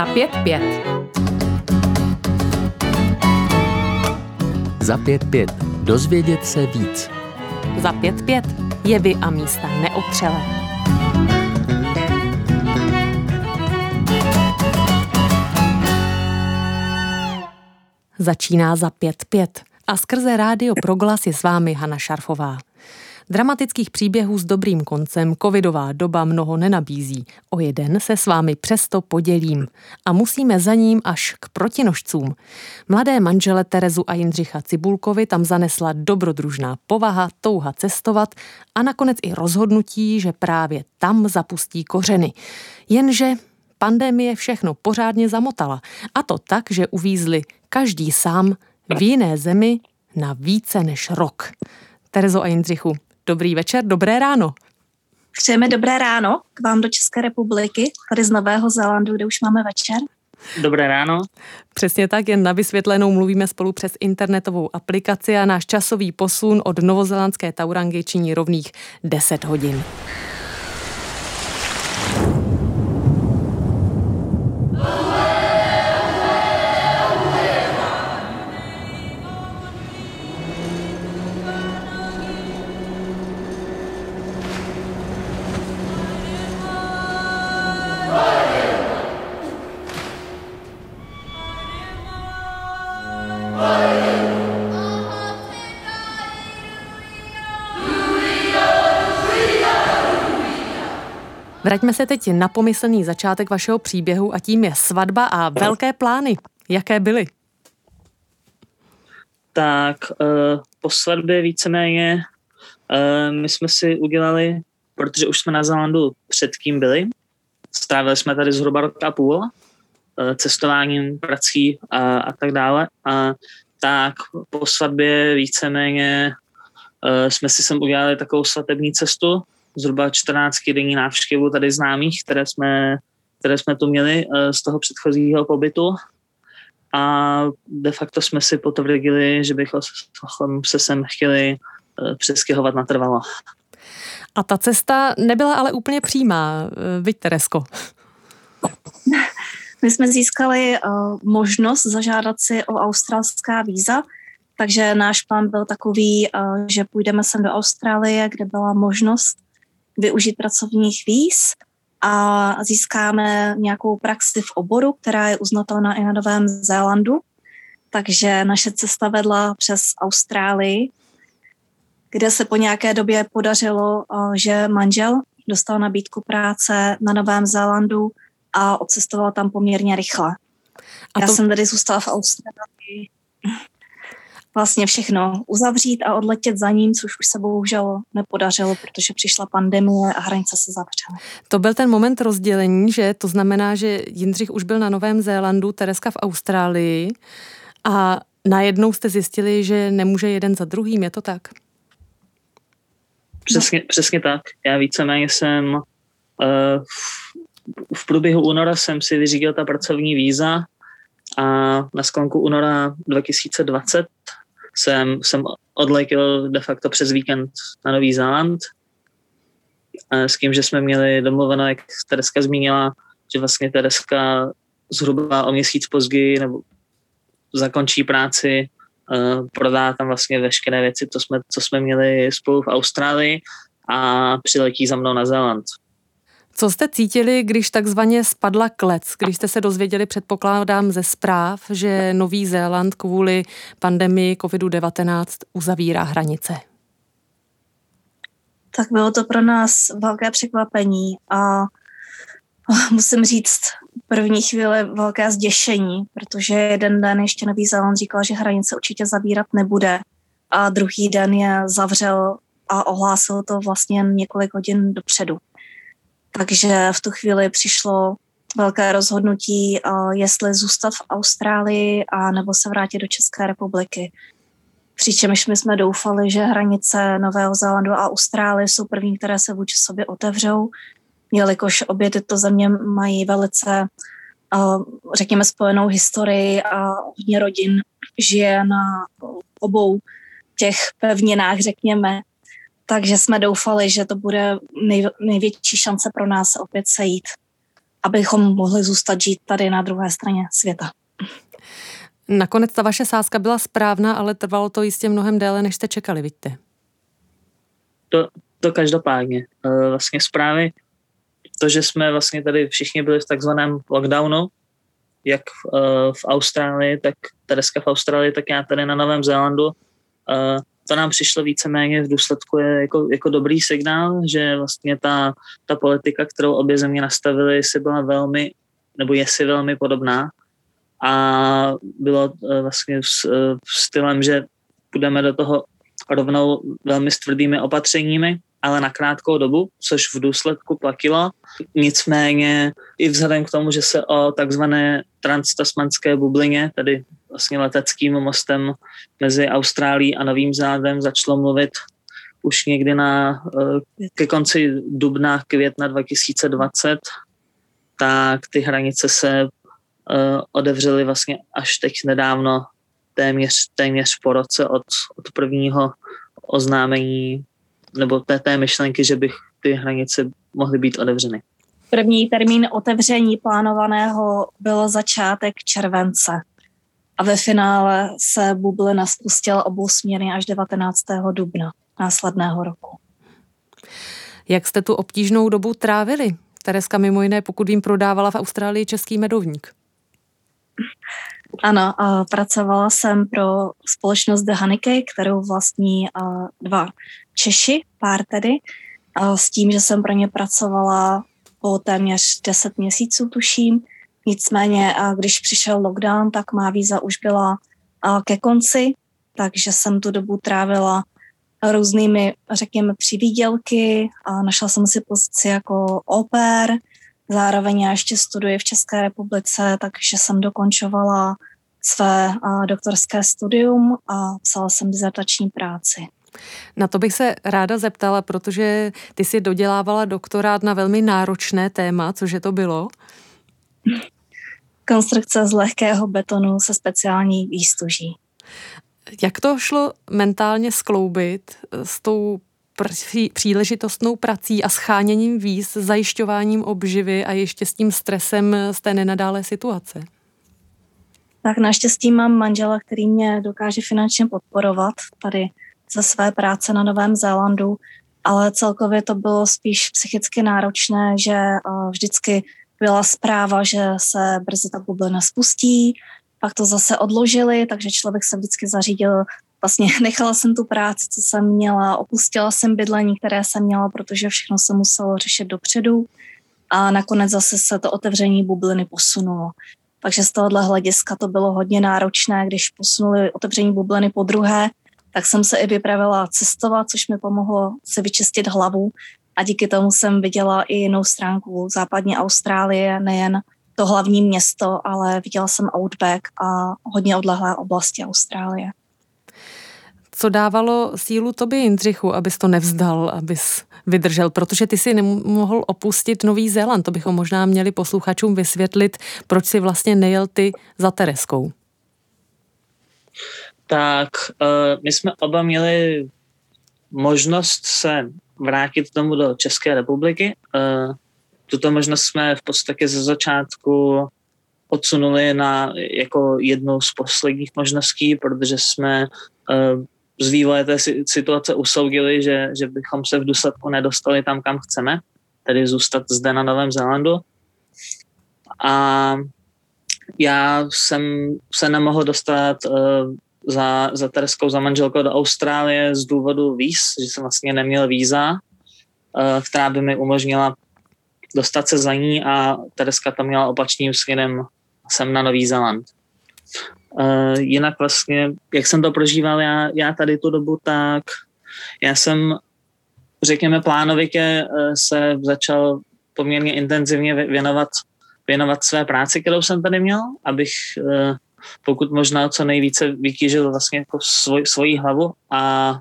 Za pět pět. Za pět pět. Dozvědět se víc. Za pět pět. Jevy a místa neotřelé. Začíná za pět pět a skrze rádio Proglas je s vámi Hana Šarfová. Dramatických příběhů s dobrým koncem covidová doba mnoho nenabízí. O jeden se s vámi přesto podělím a musíme za ním až k protinožcům. Mladé manžele Terezu a Jindřicha Cibulkovi tam zanesla dobrodružná povaha, touha cestovat a nakonec i rozhodnutí, že právě tam zapustí kořeny. Jenže pandemie všechno pořádně zamotala. A to tak, že uvízli každý sám v jiné zemi na více než rok. Terezo a Jindřichu, Dobrý večer, dobré ráno. Přejeme dobré ráno k vám do České republiky, tady z Nového Zélandu, kde už máme večer. Dobré ráno. Přesně tak, jen na vysvětlenou mluvíme spolu přes internetovou aplikaci a náš časový posun od novozelandské Taurangy činí rovných 10 hodin. Vraťme se teď na pomyslný začátek vašeho příběhu a tím je svatba a velké plány. Jaké byly? Tak uh, po svatbě víceméně uh, my jsme si udělali, protože už jsme na Zelandu předtím byli, strávili jsme tady zhruba rok a půl, uh, cestováním, prací a, a tak dále. A tak po svatbě víceméně jsme si sem udělali takovou svatební cestu, zhruba 14 denní návštěvu tady známých, které jsme, které jsme tu měli uh, z toho předchozího pobytu. A de facto jsme si potvrdili, že bychom se sem chtěli uh, přeskyhovat natrvalo. A ta cesta nebyla ale úplně přímá, viď Teresko? My jsme získali uh, možnost zažádat si o australská víza, takže náš plán byl takový, uh, že půjdeme sem do Austrálie, kde byla možnost využít pracovních víz a získáme nějakou praxi v oboru, která je uznatelná i na Novém Zélandu. Takže naše cesta vedla přes Austrálii, kde se po nějaké době podařilo, uh, že manžel dostal nabídku práce na Novém Zélandu a odcestovala tam poměrně rychle. A Já to... jsem tady zůstala v Austrálii vlastně všechno uzavřít a odletět za ním, což už se bohužel nepodařilo, protože přišla pandemie a hranice se zavřely. To byl ten moment rozdělení, že to znamená, že Jindřich už byl na Novém Zélandu, Tereska v Austrálii a najednou jste zjistili, že nemůže jeden za druhým, je to tak? Přesně, no. přesně tak. Já víceméně jsem uh, v průběhu února jsem si vyřídil ta pracovní víza a na sklonku února 2020 jsem, jsem odletěl de facto přes víkend na Nový Zéland s tím, že jsme měli domluveno, jak Tereska zmínila, že vlastně Tereska zhruba o měsíc později nebo zakončí práci, uh, prodá tam vlastně veškeré věci, co jsme, co jsme měli spolu v Austrálii a přiletí za mnou na Zéland. Co jste cítili, když takzvaně spadla klec, když jste se dozvěděli, předpokládám, ze zpráv, že Nový Zéland kvůli pandemii COVID-19 uzavírá hranice? Tak bylo to pro nás velké překvapení a musím říct, první chvíli velké zděšení, protože jeden den ještě Nový Zéland říkal, že hranice určitě zavírat nebude a druhý den je zavřel a ohlásil to vlastně několik hodin dopředu. Takže v tu chvíli přišlo velké rozhodnutí, jestli zůstat v Austrálii a nebo se vrátit do České republiky. Přičemž my jsme doufali, že hranice Nového Zélandu a Austrálie jsou první, které se vůči sobě otevřou, jelikož obě tyto země mají velice, řekněme, spojenou historii a hodně rodin žije na obou těch pevninách, řekněme, takže jsme doufali, že to bude nej, největší šance pro nás opět sejít. abychom mohli zůstat žít tady na druhé straně světa. Nakonec ta vaše sázka byla správná, ale trvalo to jistě mnohem déle, než jste čekali, vidíte? To, to každopádně. Eh, vlastně zprávy, to, že jsme vlastně tady všichni byli v takzvaném lockdownu, jak v, eh, v Austrálii, tak Tereska v Austrálii, tak já tady na Novém Zélandu, eh, to nám přišlo víceméně v důsledku je jako, jako dobrý signál, že vlastně ta, ta politika, kterou obě země nastavily, si byla velmi, nebo je si velmi podobná a bylo vlastně v, v stylem, že půjdeme do toho rovnou velmi s tvrdými opatřeními, ale na krátkou dobu, což v důsledku platilo. Nicméně i vzhledem k tomu, že se o takzvané transtasmanské bublině, tedy vlastně leteckým mostem mezi Austrálií a Novým Zádem začalo mluvit už někdy na, eh, ke konci dubna, května 2020, tak ty hranice se uh, otevřely vlastně až teď nedávno, téměř, téměř po roce od, od prvního oznámení nebo té, té myšlenky, že bych ty hranice mohly být otevřeny. První termín otevření plánovaného byl začátek července a ve finále se bublina spustila obousměrně až 19. dubna následného roku. Jak jste tu obtížnou dobu trávili? Tereska mimo jiné, pokud vím, prodávala v Austrálii český medovník. Ano, pracovala jsem pro společnost The Honeycake, kterou vlastní dva Češi, pár tedy, s tím, že jsem pro ně pracovala po téměř 10 měsíců, tuším. Nicméně, když přišel lockdown, tak má víza už byla ke konci, takže jsem tu dobu trávila různými, řekněme, přivídělky a našla jsem si pozici jako oper, zároveň já ještě studuji v České republice, takže jsem dokončovala své doktorské studium a psala jsem dizertační práci. Na to bych se ráda zeptala, protože ty si dodělávala doktorát na velmi náročné téma, cože to bylo? Konstrukce z lehkého betonu se speciální výstuží. Jak to šlo mentálně skloubit s tou příležitostnou prací a scháněním víz, zajišťováním obživy a ještě s tím stresem z té nenadálé situace? Tak naštěstí mám manžela, který mě dokáže finančně podporovat tady ze své práce na Novém Zélandu, ale celkově to bylo spíš psychicky náročné, že eh, vždycky byla zpráva, že se brzy ta bublina spustí, pak to zase odložili, takže člověk se vždycky zařídil, vlastně nechala jsem tu práci, co jsem měla, opustila jsem bydlení, které jsem měla, protože všechno se muselo řešit dopředu a nakonec zase se to otevření bubliny posunulo. Takže z tohohle hlediska to bylo hodně náročné, když posunuli otevření bubliny po druhé, tak jsem se i vypravila cestovat, což mi pomohlo se vyčistit hlavu a díky tomu jsem viděla i jinou stránku západní Austrálie, nejen to hlavní město, ale viděla jsem Outback a hodně odlehlé oblasti Austrálie. Co dávalo sílu tobě, Jindřichu, abys to nevzdal, abys vydržel, protože ty si nemohl opustit Nový Zéland. To bychom možná měli posluchačům vysvětlit, proč si vlastně nejel ty za Tereskou tak uh, my jsme oba měli možnost se vrátit tomu do České republiky. Uh, tuto možnost jsme v podstatě ze začátku odsunuli na jako jednu z posledních možností, protože jsme uh, z vývoje té situace usoudili, že, že bychom se v důsledku nedostali tam, kam chceme, tedy zůstat zde na Novém Zélandu. A já jsem se nemohl dostat uh, za, za Tereskou, za manželkou do Austrálie z důvodu víz, že jsem vlastně neměl víza, uh, která by mi umožnila dostat se za ní a Tereska tam měla opačným směrem sem na Nový Zéland. Uh, jinak vlastně, jak jsem to prožíval já, já tady tu dobu, tak já jsem, řekněme, plánovitě uh, se začal poměrně intenzivně věnovat, věnovat své práci, kterou jsem tady měl, abych pokud možná co nejvíce vytížil vlastně jako svoj, svoji hlavu a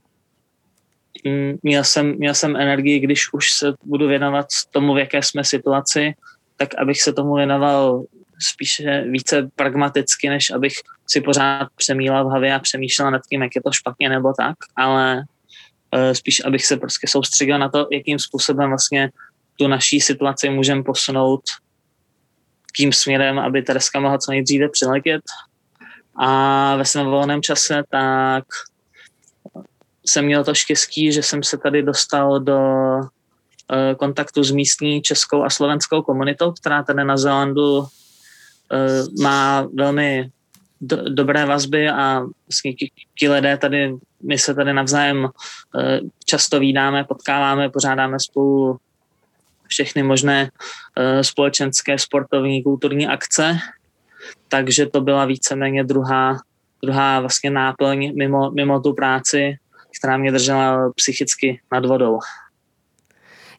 měl jsem, měl jsem energii, když už se budu věnovat tomu, v jaké jsme situaci, tak abych se tomu věnoval spíše více pragmaticky, než abych si pořád přemýlel v hlavě a přemýšlel nad tím, jak je to špatně nebo tak, ale uh, spíš abych se prostě soustředil na to, jakým způsobem vlastně tu naší situaci můžeme posunout tím směrem, aby Tereska mohla co nejdříve přiletět. A ve svém volném čase tak jsem měl to štěstí, že jsem se tady dostal do eh, kontaktu s místní českou a slovenskou komunitou, která tady na Zelandu eh, má velmi do, dobré vazby a vlastně ti, lidé tady, my se tady navzájem eh, často vídáme, potkáváme, pořádáme spolu všechny možné společenské, sportovní, kulturní akce, takže to byla víceméně druhá, druhá vlastně náplň mimo, mimo tu práci, která mě držela psychicky nad vodou.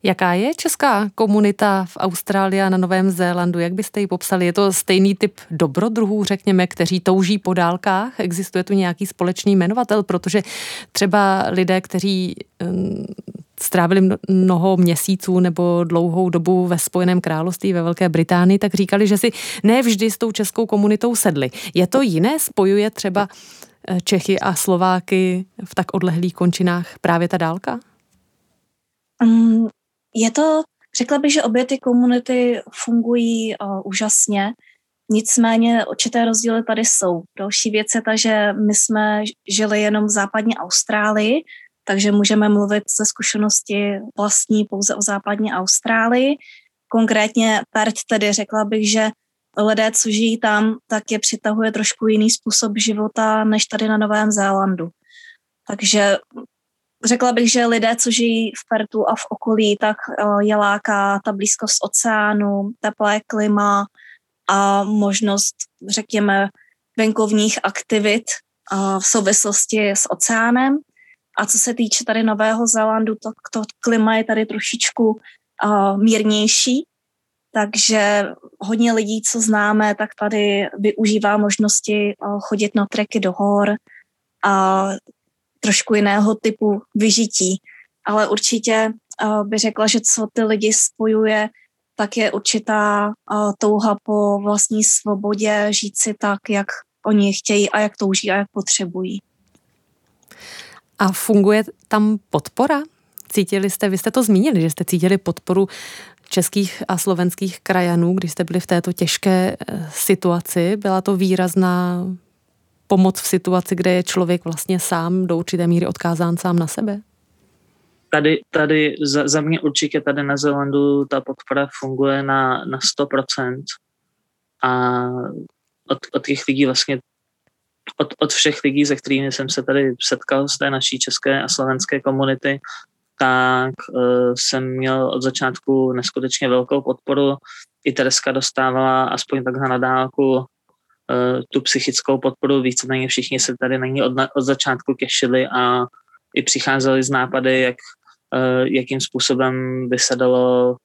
Jaká je česká komunita v Austrálii a na Novém Zélandu? Jak byste ji popsali? Je to stejný typ dobrodruhů, řekněme, kteří touží po dálkách? Existuje tu nějaký společný jmenovatel? Protože třeba lidé, kteří strávili mnoho měsíců nebo dlouhou dobu ve Spojeném království ve Velké Británii, tak říkali, že si ne vždy s tou českou komunitou sedli. Je to jiné? Spojuje třeba Eh, Čechy a Slováky v tak odlehlých končinách právě ta dálka? Um, je to, řekla bych, že obě ty komunity fungují uh, úžasně, nicméně určité rozdíly tady jsou. Další věc je ta, že my jsme žili jenom v západní Austrálii, takže můžeme mluvit ze zkušenosti vlastní pouze o západní Austrálii. Konkrétně Perth tedy řekla bych, že lidé, co žijí tam, tak je přitahuje trošku jiný způsob života než tady na Novém Zélandu. Takže řekla bych, že lidé, co žijí v Pertu a v okolí, tak eh, je láká ta blízkost oceánu, teplé klima a možnost, řekněme, venkovních aktivit eh, v souvislosti s oceánem. A co se týče tady Nového Zélandu, tak to klima je tady trošičku uh, mírnější, takže hodně lidí, co známe, tak tady využívá možnosti eh, chodit na treky do hor a trošku jiného typu vyžití. Ale určitě eh, by řekla, že co ty lidi spojuje, tak je určitá eh, touha po vlastní svobodě žít si tak, jak oni chtějí a jak touží a jak potřebují. A funguje tam podpora? Cítili jste, vy jste to zmínili, že jste cítili podporu českých a slovenských krajanů, když jste byli v této těžké eh, situaci. Byla to výrazná pomoc v situaci, kde je člověk vlastně sám do určité míry odkázán sám na sebe? Tady, tady za, za mě určitě tady na Zelandu ta podpora funguje na, na 100% a od, od těch lidí vlastně od, od všech lidí, se kterými jsem se tady setkal z té naší české a slovenské komunity, tak uh, jsem měl od začátku neskutečně velkou podporu. I Tereska dostávala aspoň takhle na dálku uh, tu psychickou podporu. Víceméně všichni se tady na ní od, od začátku těšili a i přicházeli z nápady, jak, uh, jakým způsobem by se dalo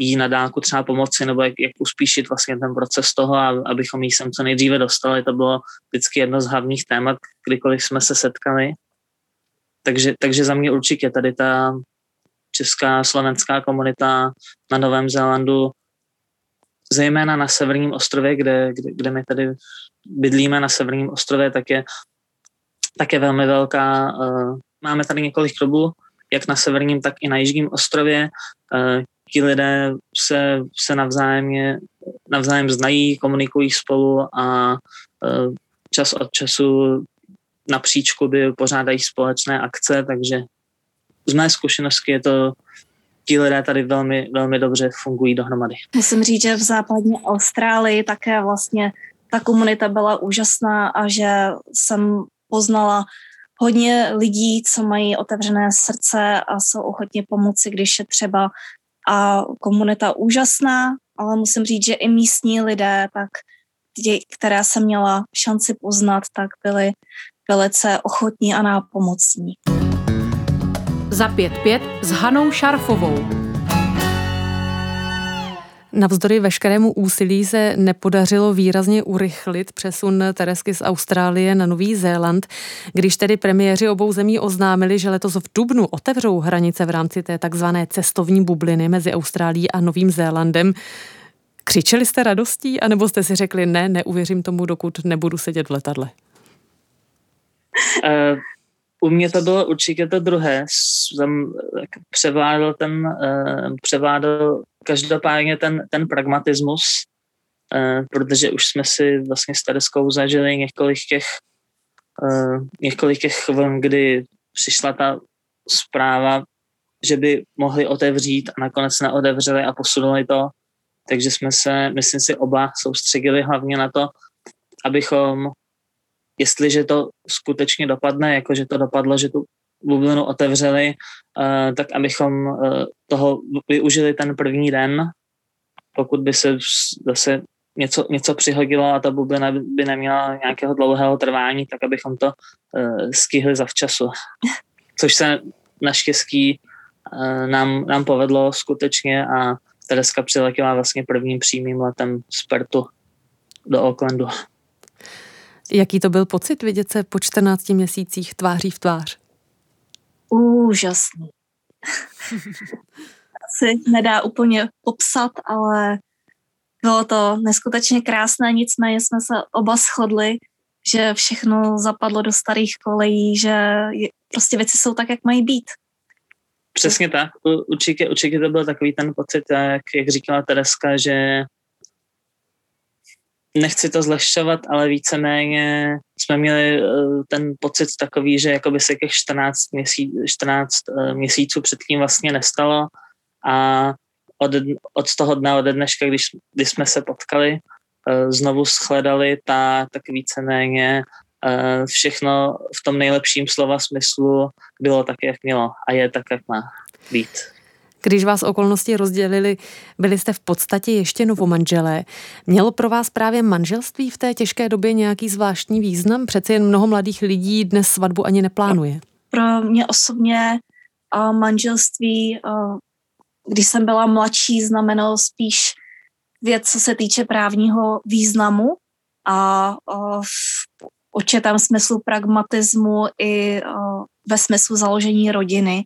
jí na dálku třeba pomoci, nebo jak, jak uspíšit vlastně ten proces toho, abychom jí sem co nejdříve dostali. To bylo vždycky jedno z hlavních témat, kdykoliv jsme se setkali. Takže, takže za mě určitě tady ta česká slovenská komunita na Novém Zélandu, zejména na severním ostrově, kde, kde, kde my tady bydlíme na severním ostrově, tak je, tak je velmi velká. Uh, máme tady několik klubů, jak na severním, tak i na jižním ostrově. Ti lidé se, se navzájem, navzájem znají, komunikují spolu a uh, čas od času napříč kluby pořádají společné akce, takže z mé zkušenosti je to ti lidé tady velmi, velmi dobře fungují dohromady. Musím říct, že v západní Austrálii také vlastně ta komunita byla úžasná a že jsem poznala hodně lidí, co mají otevřené srdce a jsou ochotně pomoci, když je třeba a komunita úžasná, ale musím říct, že i místní lidé, tak ti, které jsem měla šanci poznat, tak byli velice ochotní a nápomocní. Za 5-5 s Hanou Šarfovou. Navzdory veškerému úsilí se nepodařilo výrazně urychlit přesun Teresky z Austrálie na Nový Zéland, když tedy premiéři obou zemí oznámili, že letos v Dubnu otevřou hranice v rámci té takzvané cestovní bubliny mezi Austrálií a Novým Zélandem. Křičeli jste radostí, anebo jste si řekli, ne, neuvěřím tomu, dokud nebudu sedět v letadle? Uh, u mě to bylo určitě to druhé. Jsem převládl ten, uh, převládl každopádně ten, ten pragmatismus protože už jsme si vlastně s Tereskou zažili několik těch, několik těch vln, kdy přišla ta zpráva, že by mohli otevřít a nakonec neotevřeli a posunuli to. Takže jsme se, myslím si, oba soustředili hlavně na to, abychom, jestliže to skutečně dopadne, jako že to dopadlo, že tu bublinu otevřeli, uh, tak abychom uh, toho využili ten první den, pokud by se zase něco, něco přihodilo a ta bublina by neměla nějakého dlouhého trvání, tak abychom to uh, stihli zavčasu. Což se naštěstí nám, nám povedlo skutečně a Tereska přiletěla vlastně prvním přímým letem z Pertu do Aucklandu. Jaký to byl pocit vidět se po 14 měsících tváří v tvář? Úžasný. Asi nedá úplně popsat, ale bylo to neskutečně krásné, nicméně jsme se oba shodli, že všechno zapadlo do starých kolejí, že prostě věci jsou tak, jak mají být. Přesně tak. Určitě, určitě to byl takový ten pocit, jak, jak říkala Tereska, že nechci to zlehčovat, ale víceméně jsme měli eh, ten pocit takový, že jakoby se těch 14, měsíc, 14 eh, měsíců předtím vlastně nestalo a od, od toho dne, od dneška, když, když jsme se potkali, eh, znovu shledali, ta, tak víceméně všechno v tom nejlepším slova smyslu bylo tak, jak mělo a je tak, jak má být. Když vás okolnosti rozdělili, byli jste v podstatě ještě novomanželé. Mělo pro vás právě manželství v té těžké době nějaký zvláštní význam? Přece jen mnoho mladých lidí dnes svatbu ani neplánuje. Pro mě osobně manželství, když jsem byla mladší, znamenalo spíš věc, co se týče právního významu a v určitém smyslu pragmatismu i ve smyslu založení rodiny.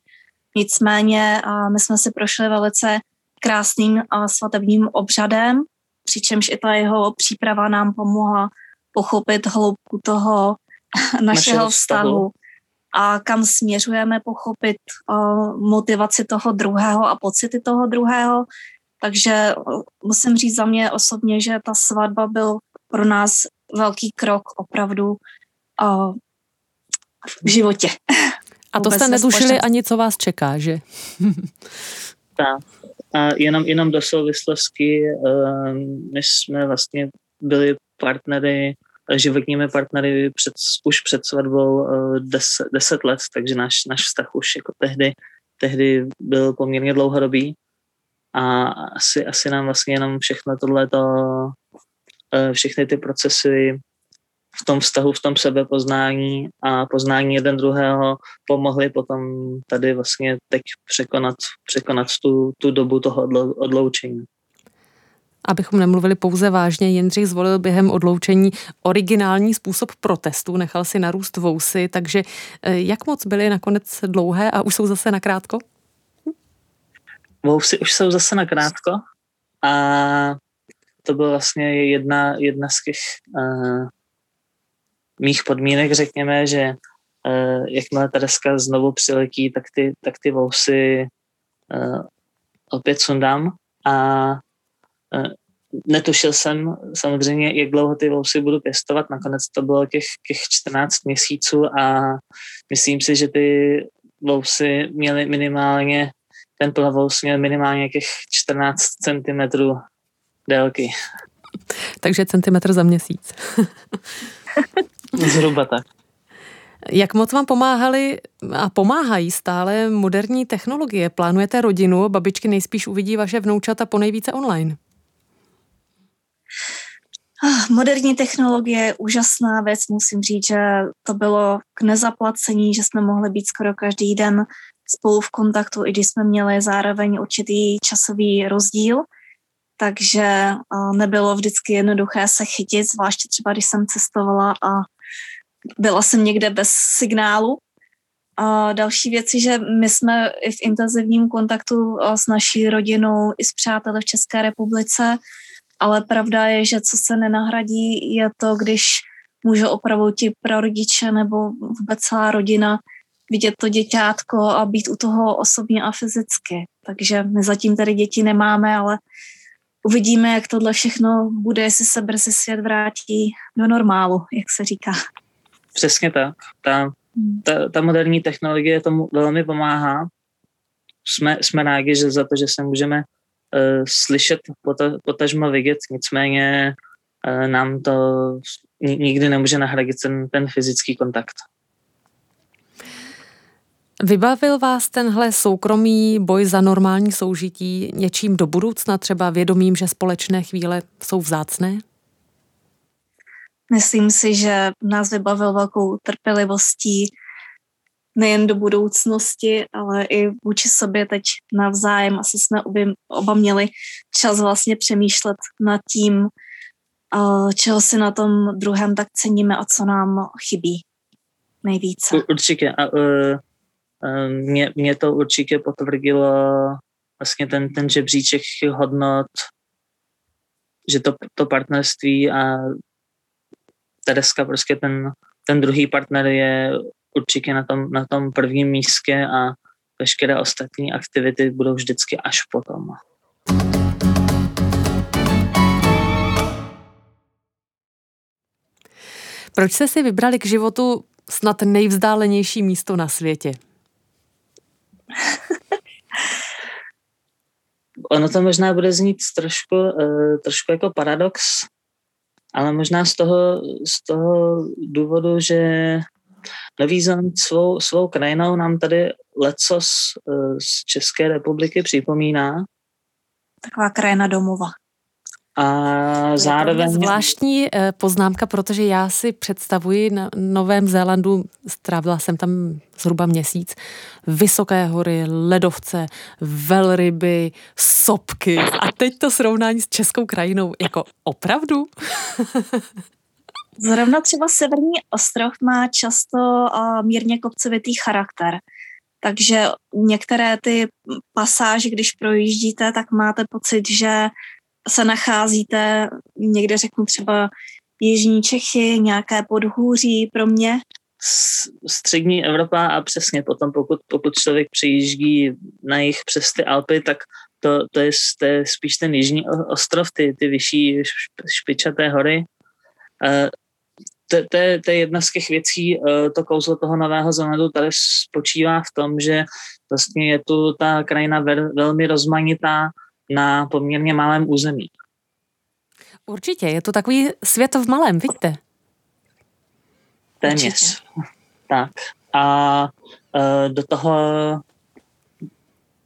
Nicméně my jsme si prošli velice krásným a svatebním obřadem, přičemž i ta jeho příprava nám pomohla pochopit hloubku toho našeho, našeho vztahu a kam směřujeme, pochopit motivaci toho druhého a pocity toho druhého. Takže musím říct za mě osobně, že ta svatba byl pro nás velký krok opravdu v životě. A to jste netušili ani, co vás čeká, že? tak. A jenom, jenom do souvislosti, uh, my jsme vlastně byli partnery, životními partnery před, už před svatbou uh, deset, deset let, takže náš, náš vztah už jako tehdy, tehdy byl poměrně dlouhodobý a asi, asi nám vlastně jenom všechno tohleto, uh, všechny ty procesy v tom vztahu, v tom sebepoznání a poznání jeden druhého pomohli potom tady vlastně teď překonat, překonat tu, tu dobu toho odloučení. Abychom nemluvili pouze vážně, Jindřich zvolil během odloučení originální způsob protestu, nechal si narůst vousy, takže eh, jak moc byly nakonec dlouhé a už jsou zase nakrátko? Vousy už jsou zase nakrátko a to byla vlastně jedna, jedna z těch uh, mých podmínek, řekněme, že uh, jakmile Tereska znovu přiletí, tak ty, tak ty vousy uh, opět sundám a uh, netušil jsem samozřejmě, jak dlouho ty vousy budu pěstovat. Nakonec to bylo těch, těch 14 měsíců a myslím si, že ty vousy měly minimálně, ten plavous měl minimálně těch 14 cm délky. Takže centimetr za měsíc. Zhruba tak. Jak moc vám pomáhali a pomáhají stále moderní technologie? Plánujete rodinu? Babičky nejspíš uvidí vaše vnoučata po nejvíce online. Ah, moderní technologie je úžasná věc, musím říct, že to bylo k nezaplacení, že jsme mohli být skoro každý den spolu v kontaktu, i když jsme měli zároveň určitý časový rozdíl, takže nebylo vždycky jednoduché se chytit, zvláště třeba když jsem cestovala a byla jsem někde bez signálu. A další věci, že my jsme i v intenzivním kontaktu s naší rodinou i s přáteli v České republice, ale pravda je, že co se nenahradí, je to, když může opravdu ti prarodiče nebo vůbec celá rodina vidět to děťátko a být u toho osobně a fyzicky. Takže my zatím tady děti nemáme, ale uvidíme, jak tohle všechno bude, jestli se brzy svět vrátí do normálu, jak se říká. Přesně tak. Ta, ta, ta moderní technologie tomu velmi pomáhá. Jsme, jsme rádi že za to, že se můžeme uh, slyšet, pota, potažmo vidět, nicméně uh, nám to nikdy nemůže nahradit ten, ten fyzický kontakt. Vybavil vás tenhle soukromý boj za normální soužití něčím do budoucna, třeba vědomím, že společné chvíle jsou vzácné? Myslím si, že nás vybavil velkou trpělivostí nejen do budoucnosti, ale i vůči sobě teď navzájem. Asi jsme oba, oba měli čas vlastně přemýšlet nad tím, čeho si na tom druhém tak ceníme a co nám chybí nejvíce. Určitě. A, uh mě, mě to určitě potvrdilo vlastně ten, ten žebříček hodnot, že to, to partnerství a Tereska prostě ten, ten druhý partner je určitě na tom, na tom prvním místě a veškeré ostatní aktivity budou vždycky až potom. Proč jste si vybrali k životu snad nejvzdálenější místo na světě? ono to možná bude znít trošku, uh, trošku jako paradox, ale možná z toho, z toho důvodu, že Nový Zéland svou, svou krajinou nám tady lecos uh, z České republiky připomíná. Taková krajina domova. A zároveň... Zvláštní eh, poznámka, protože já si představuji na Novém Zélandu, strávila jsem tam zhruba měsíc, vysoké hory, ledovce, velryby, sopky a teď to srovnání s českou krajinou, jako opravdu? Zrovna třeba Severní ostrov má často uh, mírně kopcovitý charakter. Takže některé ty pasáže, když projíždíte, tak máte pocit, že se nacházíte někde, řeknu třeba Jižní Čechy, nějaké podhůří pro mě? Střední Evropa a přesně potom, pokud, pokud člověk přijíždí na jich přes ty Alpy, tak to, to, je, to je spíš ten jižní ostrov, ty, ty vyšší špičaté hory. To, to, je, to je jedna z těch věcí, e, to kouzlo toho Nového Zelandu tady spočívá v tom, že vlastně je tu ta krajina velmi rozmanitá, na poměrně malém území. Určitě, je to takový svět v malém, vidíte? Téměř. Určitě. Tak. A uh, do toho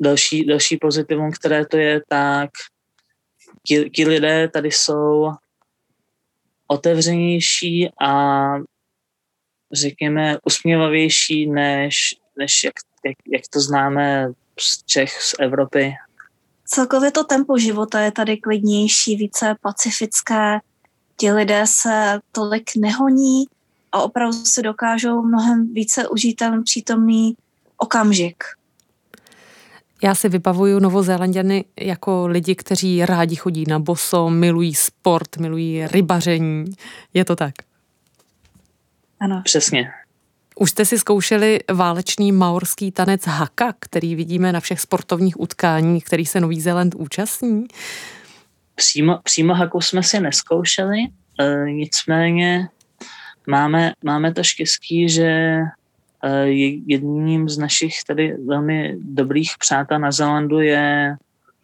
další, další pozitivum, které to je, tak ti, ti lidé tady jsou otevřenější a řekněme usměvavější, než, než jak, jak, jak to známe z Čech, z Evropy Celkově to tempo života je tady klidnější, více pacifické. Ti lidé se tolik nehoní a opravdu si dokážou mnohem více užít ten přítomný okamžik. Já si vybavuju Novozélanděny jako lidi, kteří rádi chodí na boso, milují sport, milují rybaření. Je to tak? Ano. Přesně. Už jste si zkoušeli válečný maorský tanec haka, který vidíme na všech sportovních utkáních, který se Nový Zéland účastní? Přímo, přímo haku jsme si neskoušeli, e, nicméně máme, máme to štěstí, že e, jedním z našich tady velmi dobrých přátel na Zelandu je,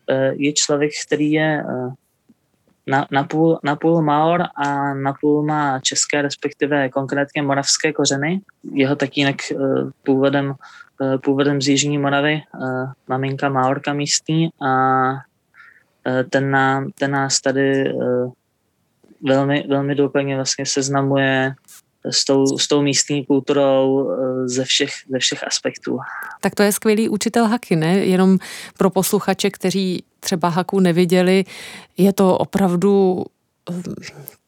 e, je člověk, který je na, na, půl, na půl Maor a na půl má české, respektive konkrétně moravské kořeny. Jeho tatínek uh, původem, uh, původem z Jižní Moravy, uh, maminka Maorka místní a ten, nám, ten nás tady velmi, velmi důkladně vlastně seznamuje s tou, s tou místní kulturou ze všech, ze všech aspektů. Tak to je skvělý učitel haky, ne? Jenom pro posluchače, kteří třeba haku neviděli, je to opravdu hm,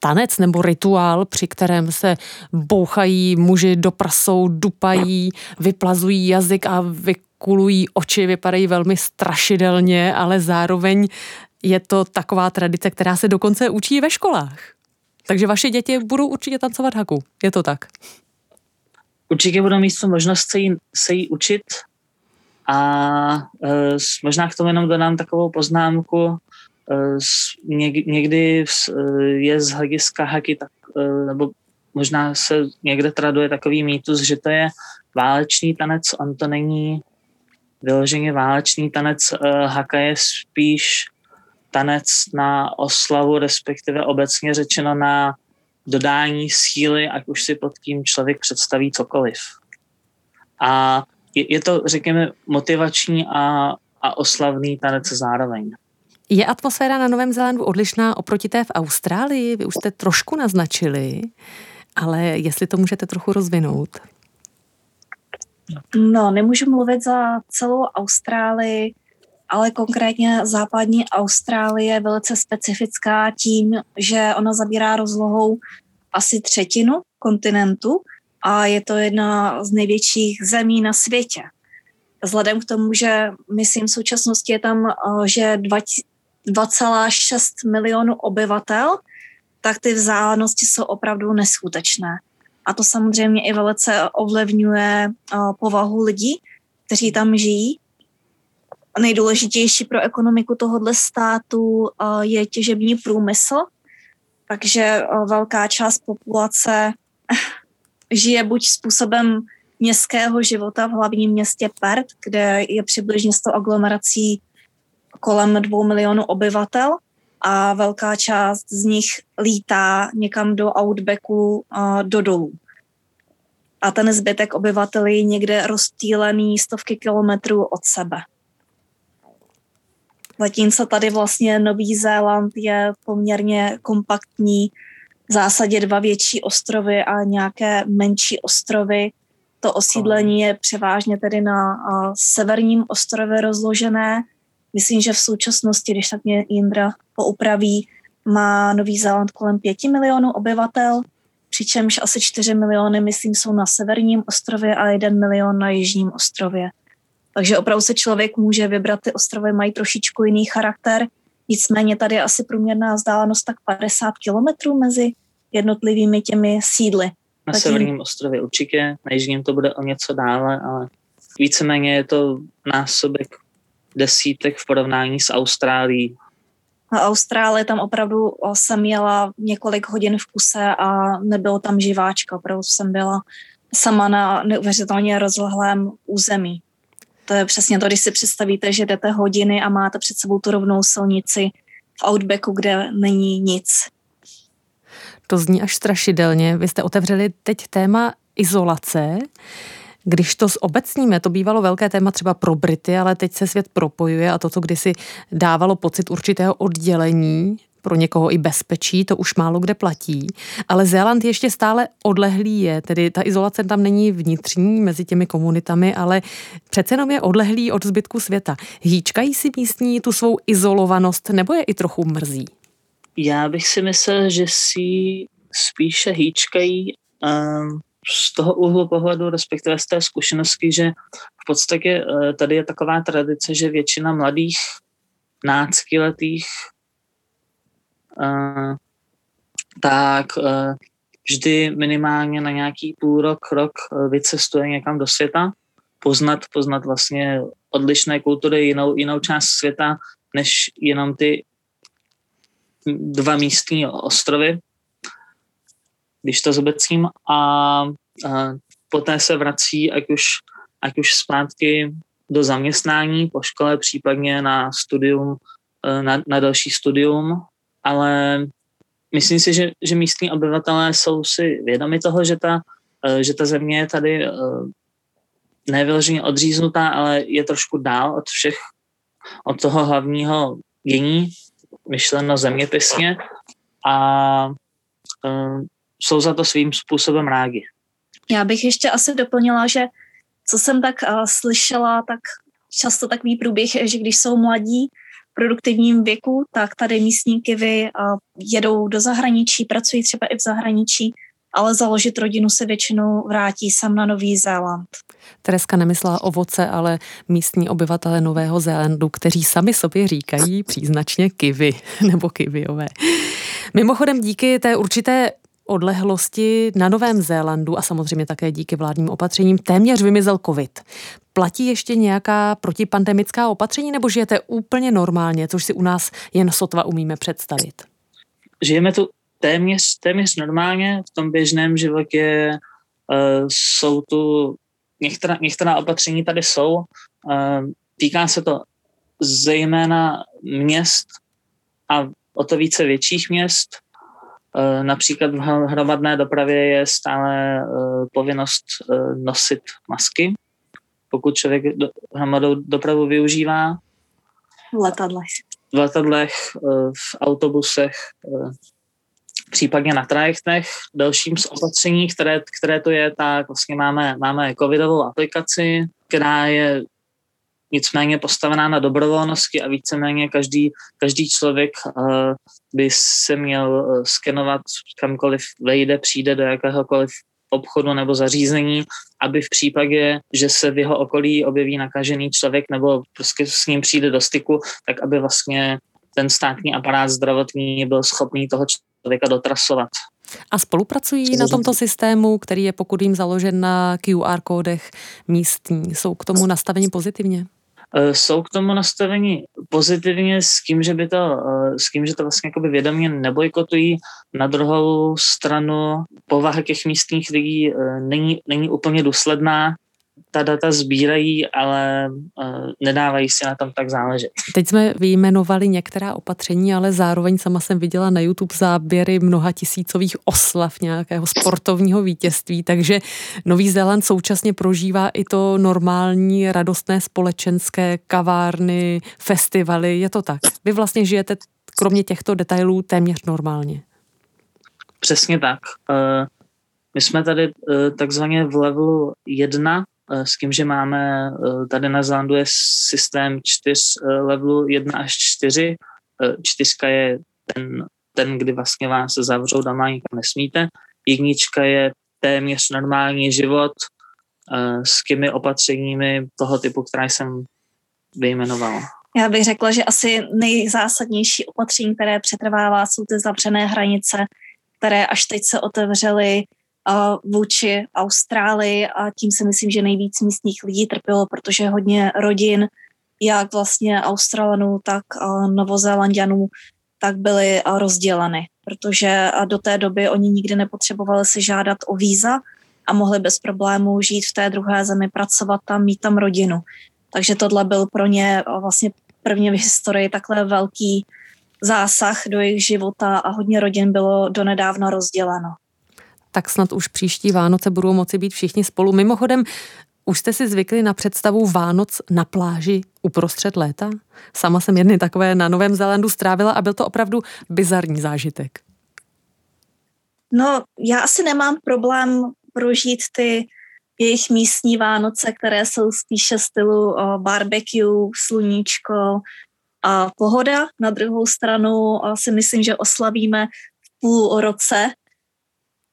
tanec nebo rituál, při kterém se bouchají muži do prasou, dupají, vyplazují jazyk a vykulují oči, vypadají velmi strašidelně, ale zároveň je to taková tradice, která se dokonce učí ve školách. Takže vaše děti budou určitě tancovat haku. Je to tak? Určitě budou mít možnost se jí, se jí učit a e, možná k tomu jenom dodám takovou poznámku. někdy je z hlediska haky, tak, nebo možná se někde traduje takový mýtus, že to je válečný tanec, on to není vyloženě válečný tanec, haka je spíš tanec na oslavu, respektive obecně řečeno na dodání síly, ať už si pod tím člověk představí cokoliv. A je, je to, řekněme, motivační a, a oslavný tanec zároveň. Je atmosféra na Novém Zélandu odlišná oproti té v Austrálii? Vy už jste trošku naznačili, ale jestli to můžete trochu rozvinout. No, nemůžu mluvit za celou Austrálii, ale konkrétně západní Austrálie je velice specifická tím, že ona zabírá rozlohou asi třetinu kontinentu a je to jedna z největších zemí na světě. Vzhledem k tomu, že myslím v současnosti je tam, eh, že 2,6 milionů obyvatel, tak ty vzdálenosti jsou opravdu neskutečné. A to samozřejmě i velice ovlivňuje eh, povahu lidí, kteří tam žijí nejdůležitější pro ekonomiku tohohle státu eh, je těžební průmysl, takže velká část populace žije buď způsobem městského života v hlavním městě Perth, kde je přibližně 100 aglomerací kolem dvou milionů obyvatel a velká část z nich lítá někam do outbacku, do dolů. A ten zbytek obyvatel je někde rozstýlený stovky kilometrů od sebe. Zatímco tady vlastně Nový Zéland je poměrně kompaktní, zásadě dva větší ostrovy a nějaké menší ostrovy. To osídlení je převážně tedy na severním ostrově rozložené. Myslím, že v současnosti, když tak mě Indra poupraví, má Nový Zéland kolem pěti milionů obyvatel, přičemž asi čtyři miliony, myslím, jsou na severním ostrově a jeden milion na jižním ostrově. Takže opravdu se člověk může vybrat, ty ostrovy mají trošičku jiný charakter, nicméně tady je asi průměrná vzdálenost tak 50 kilometrů mezi jednotlivými těmi sídly. Na Zatím... severním ostrově určitě, na jižním to bude o něco dále, ale víceméně je to násobek desítek v porovnání s Austrálií. Na Austrálie tam opravdu jsem jela několik hodin v kuse a nebylo tam živáčka, opravdu jsem byla sama na neuvěřitelně rozlehlém území. To je přesně to, když si představíte, že jdete hodiny a máte před sebou tu rovnou silnici v Outbacku, kde není nic. To zní až strašidelně. Vy jste otevřeli teď téma izolace. Když to zobecníme, to bývalo velké téma třeba pro Brity, ale teď se svět propojuje a to, co kdysi dávalo pocit určitého oddělení pro někoho i bezpečí, to už málo kde platí. Ale Zéland ještě stále odlehlý je, tedy ta izolace tam není vnitřní mezi těmi komunitami, ale přece jenom je odlehlý od zbytku světa. Hýčkají si místní tu svou izolovanost nebo je i trochu mrzí? Já bych si myslel, že si spíše hýčkají um, z toho úhlu pohledu, respektive z té zkušenosti, že v podstatě uh, tady je taková tradice, že většina mladých náctiletých Eh, tak eh, vždy minimálně na nějaký půl rok, rok eh, vycestuje někam do světa, poznat, poznat vlastně odlišné kultury, jinou, jinou část světa, než jenom ty dva místní ostrovy, když to zobecím, a, a poté se vrací, ať už, ať už zpátky do zaměstnání po škole, případně na studium, na, na další studium. Ale myslím si, že, že místní obyvatelé jsou si vědomi toho, že ta, eh, že ta země je tady eh, nevyloženě odříznutá, ale je trošku dál od všech, od toho hlavního dění, myšleno zeměpisně a uh, jsou za to svým způsobem rádi. Já bych ještě asi doplnila, že co jsem tak uh, slyšela, tak často takový průběh, že když jsou mladí, produktivním věku, tak tady místní kivy jedou do zahraničí, pracují třeba i v zahraničí, ale založit rodinu se většinou vrátí sam na Nový Zéland. Tereska nemyslela ovoce, ale místní obyvatele Nového Zélandu, kteří sami sobě říkají příznačně kivy nebo kiviové. Mimochodem díky té určité odlehlosti na Novém Zélandu a samozřejmě také díky vládním opatřením téměř vymizel covid. Platí ještě nějaká protipandemická opatření nebo žijete úplně normálně, což si u nás jen sotva umíme představit? Žijeme tu téměř, téměř normálně, v tom běžném životě uh, jsou tu některá, některá opatření tady jsou. Uh, týká se to zejména měst a o to více větších měst. Uh, například v hromadné dopravě je stále uh, povinnost uh, nosit masky, pokud člověk do, hromadou dopravu využívá. V letadlech. V letadlech, v autobusech, případně na trajektech. Dalším z opatření, které, které to je, tak vlastně máme, máme covidovou aplikaci, která je nicméně postavená na dobrovolnosti a víceméně každý, každý člověk uh, by se měl uh, skenovat kamkoliv vejde, přijde do jakéhokoliv obchodu nebo zařízení, aby v případě, že se v jeho okolí objeví nakažený člověk nebo prostě s ním přijde do styku, tak aby vlastně ten státní aparát zdravotní byl schopný toho člověka dotrasovat. A spolupracují na tomto systému, který je pokud jim založen na QR kódech místní? Jsou k tomu nastaveni pozitivně? Eh, jsou k tomu nastaveni pozitivně s tím, že by to, eh, s tím, že to vlastně jakoby vědomě nebojkotují. Na druhou stranu povaha těch místních lidí eh, není, není úplně důsledná ta data sbírají, ale uh, nedávají si na tom tak záležet. Teď jsme vyjmenovali některá opatření, ale zároveň sama jsem viděla na YouTube záběry mnoha tisícových oslav nějakého sportovního vítězství, takže Nový Zéland současně prožívá i to normální radostné společenské kavárny, festivaly, je to tak? Vy vlastně žijete kromě těchto detailů téměř normálně. Přesně tak. Uh, my jsme tady uh, takzvaně v levelu 1, Eh, s tím, že máme eh, tady na Zelandu je systém čtyř eh, levelů 1 až 4. Čtyřka je ten, ten, kdy vlastně vás zavřou doma nikam nesmíte. Jednička je téměř normální život s těmi opatřeními toho typu, která jsem vyjmenovala. Já bych řekla, že asi nejzásadnější opatření, které přetrvává, jsou ty zavřené hranice, které až teď se otevřely vůči Austrálii a tím si myslím, že nejvíc místních lidí trpělo, protože hodně rodin, jak vlastně Australanů, tak Novozélandianů, tak byly rozděleny, protože do té doby oni nikdy nepotřebovali si žádat o víza a mohli bez problémů žít v té druhé zemi, pracovat tam, mít tam rodinu. Takže tohle byl pro ně vlastně prvně v historii takhle velký zásah do jejich života a hodně rodin bylo donedávna rozděleno tak snad už příští Vánoce budou moci být všichni spolu. Mimochodem, už jste si zvykli na představu Vánoc na pláži uprostřed léta? Sama jsem jedny takové na Novém Zélandu strávila a byl to opravdu bizarní zážitek. No, já asi nemám problém prožít ty jejich místní Vánoce, které jsou spíše stylu barbecue, sluníčko a pohoda. Na druhou stranu si myslím, že oslavíme půl roce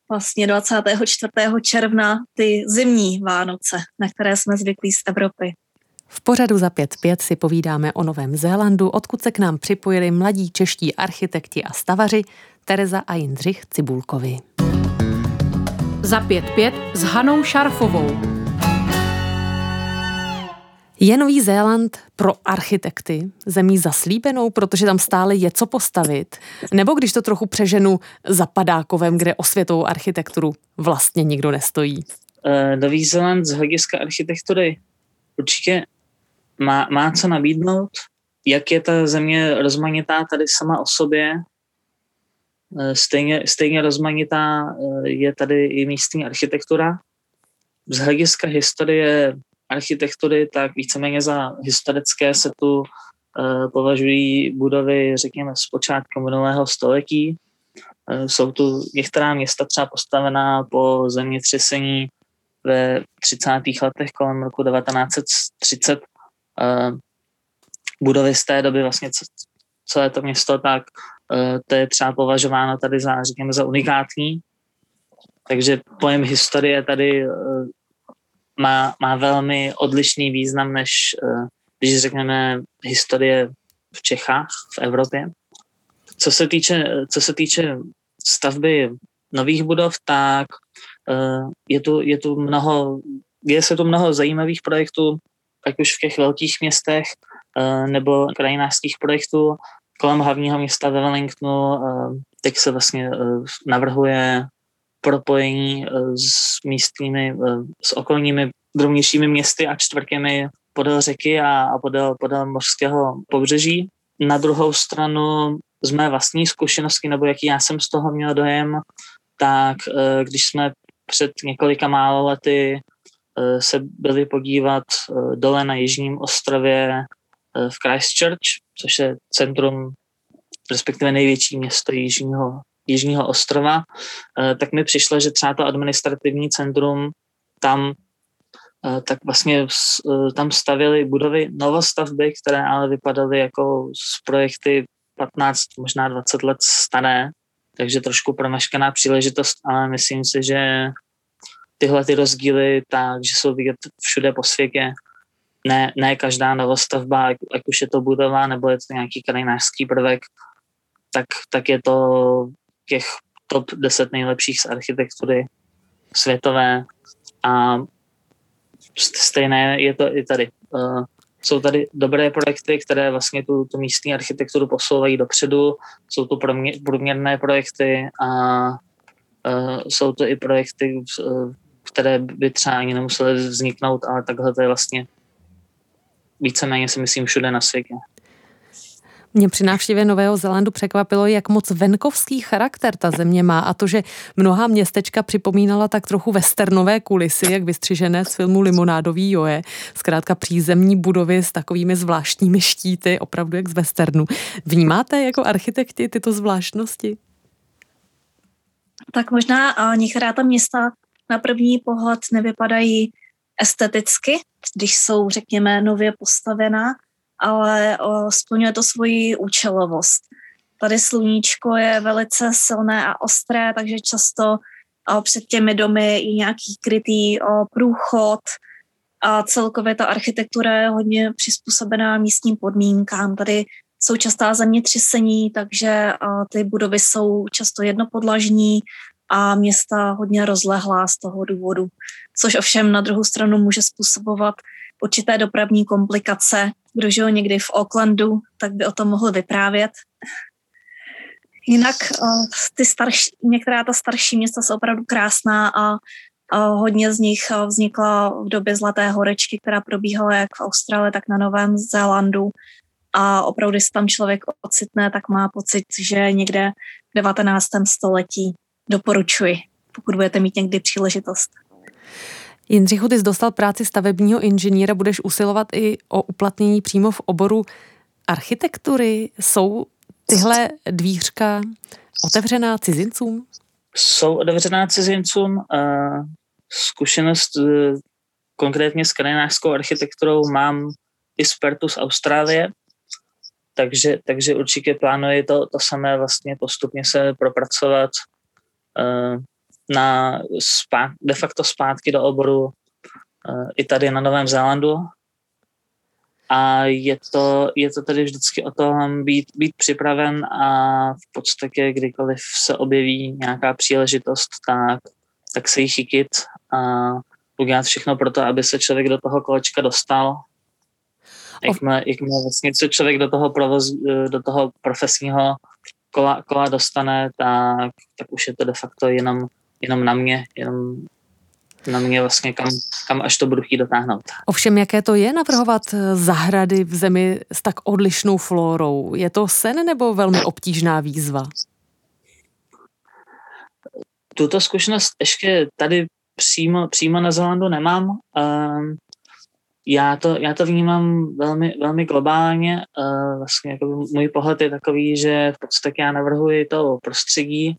vlastně 24. června ty zimní Vánoce, na které jsme zvyklí z Evropy. V pořadu za 5.5 si povídáme o Novém Zélandu, odkud se k nám připojili mladí čeští architekti a stavaři Tereza a Jindřich Cibulkovi. Za 5.5 s Hanou Šarfovou. Je Nový Zéland pro architekty zemí zaslíbenou, protože tam stále je co postavit? Nebo když to trochu přeženu za padákovem, kde o světovou architekturu vlastně nikdo nestojí? Uh, Nový Zéland z hlediska architektury určitě má, má co nabídnout. Jak je ta země rozmanitá tady sama o sobě, uh, stejně, stejně rozmanitá uh, je tady i místní architektura. Z hlediska historie architektury, tak víceméně za historické se tu uh, považují budovy, řekněme, z počátku minulého století. Uh, jsou tu některá města třeba postavená po zemětřesení ve 30. letech kolem roku 1930. Uh, eh, budovy z té doby vlastně celé to město, tak to je třeba považováno tady za, řekněme, za unikátní. Takže pojem historie tady má, má velmi odlišný význam, než eh, když řekneme historie v Čechách, v Evropě. Co se týče, co se týče stavby nových budov, tak je tu, je tu mnoho, je se tu mnoho zajímavých projektů, ať už v těch velkých městech nebo krajinářských projektů kolem hlavního města ve Wellingtonu. Teď se vlastně navrhuje propojení s místními, s okolními drobnějšími městy a čtvrtěmi podél řeky a, a podél, podél mořského pobřeží. Na druhou stranu z mé vlastní zkušenosti, nebo jaký já jsem z toho měl dojem, tak eh, když jsme před několika málo lety eh, se byli podívat eh, dole na Jižním ostrově v Christchurch, což je centrum, respektive největší město Jižního, Jižního ostrova, tak mi přišlo, že třeba to administrativní centrum tam Eh, tak vlastně eh, tam stavili budovy novostavby, které ale vypadaly jako z projekty 15, možná 20 let staré, takže trošku promeškaná příležitost, ale myslím si, že tyhle ty rozdíly, takže jsou vidět všude po světě. Ne, ne každá novostavba, ať, ať už je to budova nebo je to nějaký krajinářský prvek, tak, tak je to těch top 10 nejlepších z architektury světové a stejné je to i tady. Uh, jsou tady dobré projekty, které vlastně tu, tu místní architekturu posouvají dopředu, jsou to průměrné projekty a uh, jsou to i projekty, uh, které by třeba ani nemusely vzniknout, ale takhle to je vlastně víceméně si myslím všude na světě. Mě při návštěvě Nového Zélandu překvapilo, jak moc venkovský charakter ta země má a to, že mnoha městečka připomínala tak trochu westernové kulisy, jak vystřižené z filmu Limonádový joje. Zkrátka přízemní budovy s takovými zvláštními štíty, opravdu jak z westernu. Vnímáte jako architekti tyto zvláštnosti? Tak možná některá ta města na první pohled nevypadají esteticky, když jsou, řekněme, nově postavená, ale splňuje to svoji účelovost. Tady sluníčko je velice silné a ostré, takže často před těmi domy je nějaký krytý průchod a celkově ta architektura je hodně přizpůsobená místním podmínkám. Tady jsou častá zemětřesení, takže ty budovy jsou často jednopodlažní a města hodně rozlehlá z toho důvodu, což ovšem na druhou stranu může způsobovat určité dopravní komplikace. Kdo žil někdy v Aucklandu, tak by o tom mohl vyprávět. Jinak uh, ty starší, některá ta starší města jsou opravdu krásná a, hodně z nich vznikla v době Zlaté horečky, která probíhala jak v Austrálii, tak na Novém Zélandu. A opravdu, když tam člověk ocitne, tak má pocit, že někde v 19. století doporučuji, pokud budete mít někdy příležitost. Jindřichu, ty jsi dostal práci stavebního inženýra, budeš usilovat i o uplatnění přímo v oboru architektury. Jsou tyhle dvířka otevřená cizincům? Jsou otevřená cizincům. Zkušenost e, konkrétně s krajinářskou architekturou mám i z Pertu z Austrálie, takže, takže určitě plánuji to, to samé vlastně postupně se propracovat e, na spát, de facto zpátky do oboru uh, i tady na Novém Zélandu. A je to, je to tady vždycky o tom být, být připraven a v podstatě kdykoliv se objeví nějaká příležitost, tak, tak se jí chytit a udělat všechno pro to, aby se člověk do toho kolečka dostal. Jakmile, jakmile vlastně se člověk do toho, provoz, do toho profesního kola, kola dostane, tak, tak už je to de facto jenom jenom na mě, jenom na mě vlastně, kam, kam až to budu chtít dotáhnout. Ovšem, jaké to je navrhovat zahrady v zemi s tak odlišnou flórou? Je to sen nebo velmi obtížná výzva? Tuto zkušenost ještě tady přímo, přímo na Zelandu nemám. Um, já to, já to vnímám velmi, velmi globálně. Uh, vlastně jako můj pohled je takový, že v podstatě já navrhuji to prostředí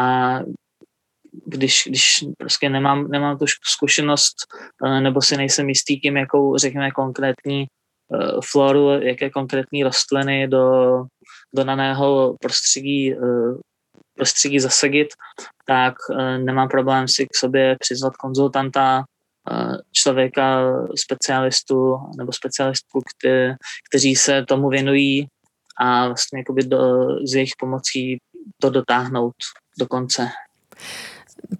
a když, když prostě nemám, nemám tu zkušenost eh, nebo si nejsem jistý tím, jakou, řekněme, konkrétní uh, floru, jaké konkrétní rostliny do, do daného prostředí, uh, prostředí zasadit, tak nemám problém si k sobě přizvat konzultanta, člověka, specialistu nebo specialistku, kte, kteří se tomu věnují a vlastně do, z jejich pomocí to dotáhnout do konce.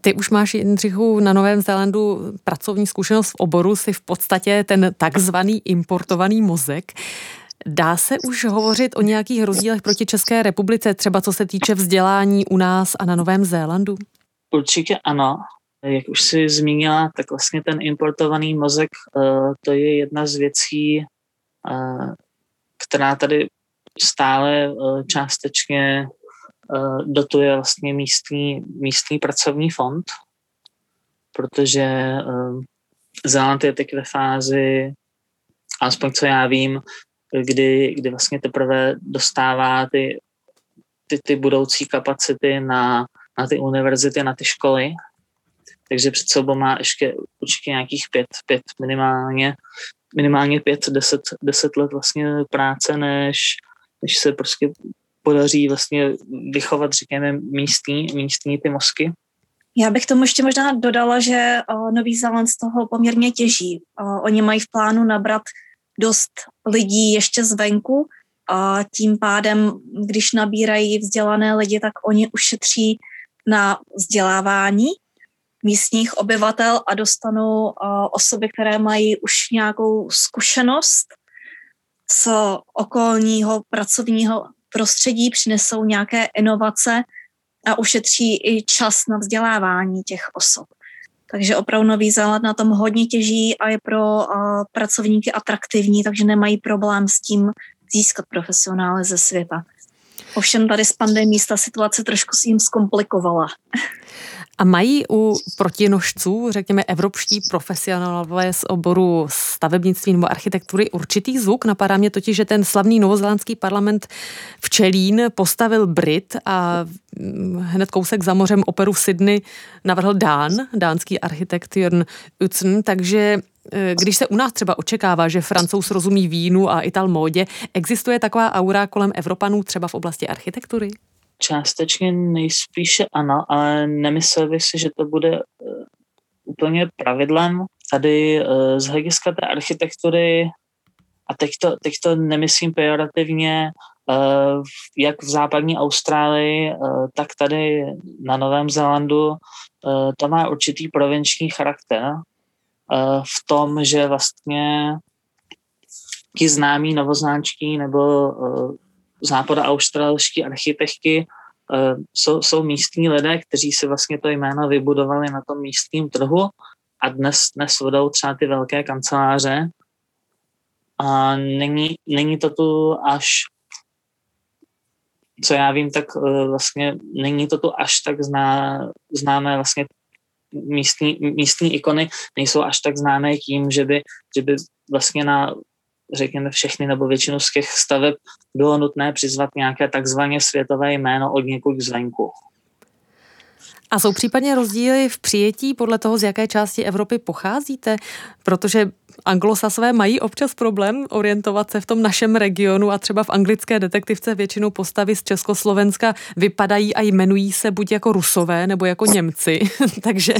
Ty už máš, Jindřichu, na Novém Zélandu pracovní zkušenost v oboru, si v podstatě ten takzvaný importovaný mozek. Dá se už hovořit o nějakých rozdílech proti České republice, třeba co se týče vzdělání u nás a na Novém Zélandu? Určitě ano. Jak už si zmínila, tak vlastně ten importovaný mozek, eh, to je jedna z věcí, eh, která tady stále eh, částečně dotuje vlastně místní, místní pracovní fond, protože Zéland je teď ve fázi, alespoň co já vím, kdy, kdy vlastně teprve dostává ty, ty, ty budoucí kapacity na, na ty univerzity, na ty školy. Takže před sebou má ještě určitě nějakých pět, pět minimálně, minimálně pět, deset, deset let vlastně práce, než, než se prostě podaří vlastně vychovat, řekněme, místní, místní ty mozky. Já bych tomu ještě možná dodala, že Nový Zéland z toho poměrně těží. Oni mají v plánu nabrat dost lidí ještě zvenku a tím pádem, když nabírají vzdělané lidi, tak oni ušetří na vzdělávání místních obyvatel a dostanou osoby, které mají už nějakou zkušenost z okolního pracovního prostředí, přinesou nějaké inovace a ušetří i čas na vzdělávání těch osob. Takže opravdu Nový Zéland na tom hodně těží a je pro pracovníky atraktivní, takže nemají problém s tím získat profesionály ze světa. Ovšem tady s pandemí ta situace trošku si jim zkomplikovala. A mají u protinožců, řekněme, evropští profesionálové z oboru stavebnictví nebo architektury určitý zvuk? Napadá mě totiž, že ten slavný novozélandský parlament v Čelín postavil Brit a hned kousek za mořem operu v Sydney navrhl Dán, dánský architekt Jörn Utzn, takže eh, když se u nás třeba očekává, že francouz rozumí vínu a ital módě, existuje taková aura kolem Evropanů třeba v oblasti architektury? Částečně nejspíše ano, ale nemyslel bych si, že to bude uh, úplně pravidlem. Tady uh, z hlediska té architektury, a teď to, teď to nemyslím pejorativně, uh, jak v západní Austrálii, tak tady na Novém Zélandu, to má určitý provinční charakter v tom, že vlastně ti známí novoznáčky nebo západa australští architekti uh, jsou, jsou místní lidé, kteří si vlastně to jméno vybudovali na tom místním trhu a dnes, dnes vedou třeba ty velké kanceláře. A není, není to tu až co já vím, tak uh, vlastně není to tu až tak zná, známé vlastně místní, místní ikony nejsou až tak známé tím, že by, že by vlastně na řekněme všechny nebo většinu z těch staveb bylo nutné přizvat nějaké takzvaně světové jméno od někud zvenku. A jsou případně rozdíly v přijetí podle toho, z jaké části Evropy pocházíte? Protože anglosasové mají občas problém orientovat se v tom našem regionu a třeba v anglické detektivce většinou postavy z Československa vypadají a jmenují se buď jako rusové nebo jako Němci. Takže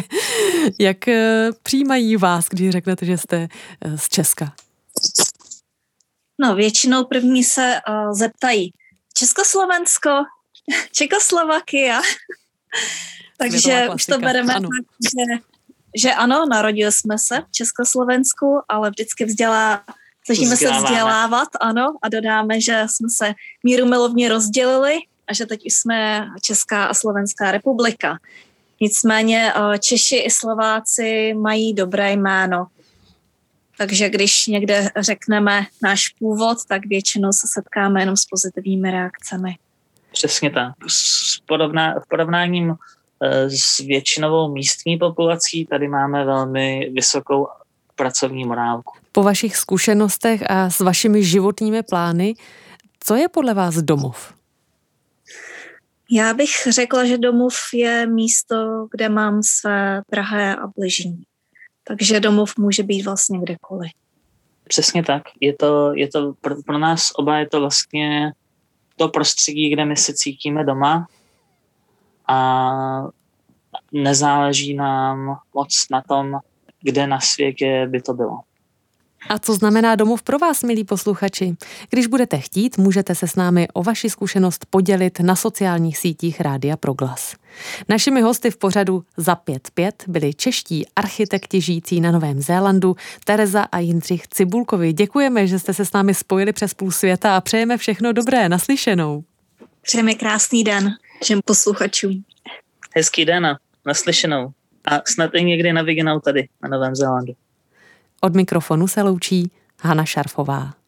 jak eh, přijímají vás, když řeknete, že jste eh, z Česka? No, většinou první se uh, zeptají Československo, Čekoslovakia. Takže už to bereme ano. tak, že, že ano, narodili jsme se v Československu, ale vždycky vzdělá, snažíme se vzdělávat, ano, a dodáme, že jsme se míru milovně rozdělili a že teď už jsme Česká a Slovenská republika. Nicméně Češi i Slováci mají dobré jméno. Takže když někde řekneme náš původ, tak většinou se setkáme jenom s pozitivními reakcemi. Přesně tak. S porovná, v porovnáním eh, s většinovou místní populací tady máme velmi vysokou pracovní morálku. Po vašich zkušenostech a s vašimi životními plány, co je podle vás domov? Já bych řekla, že domov je místo, kde mám své drahé a bližní. Takže domov může být vlastně kdekoliv. Přesně tak. Je to, je to pro, pro nás oba je to vlastně to prostředí, kde my se cítíme doma a nezáleží nám moc na tom, kde na světě by to bylo. A co znamená domov pro vás, milí posluchači? Když budete chtít, můžete se s námi o vaši zkušenost podělit na sociálních sítích Rádia Proglas. Našimi hosty v pořadu za 5-5 byli čeští architekti žijící na Novém Zélandu Tereza a Jindřich Cibulkovi. Děkujeme, že jste se s námi spojili přes půl světa a přejeme všechno dobré, naslyšenou. Přejeme krásný den všem posluchačům. Hezký den a naslyšenou. A snad i někdy na Vigenau tady na Novém Zélandu. Od mikrofonu se loučí Hana Šarfová.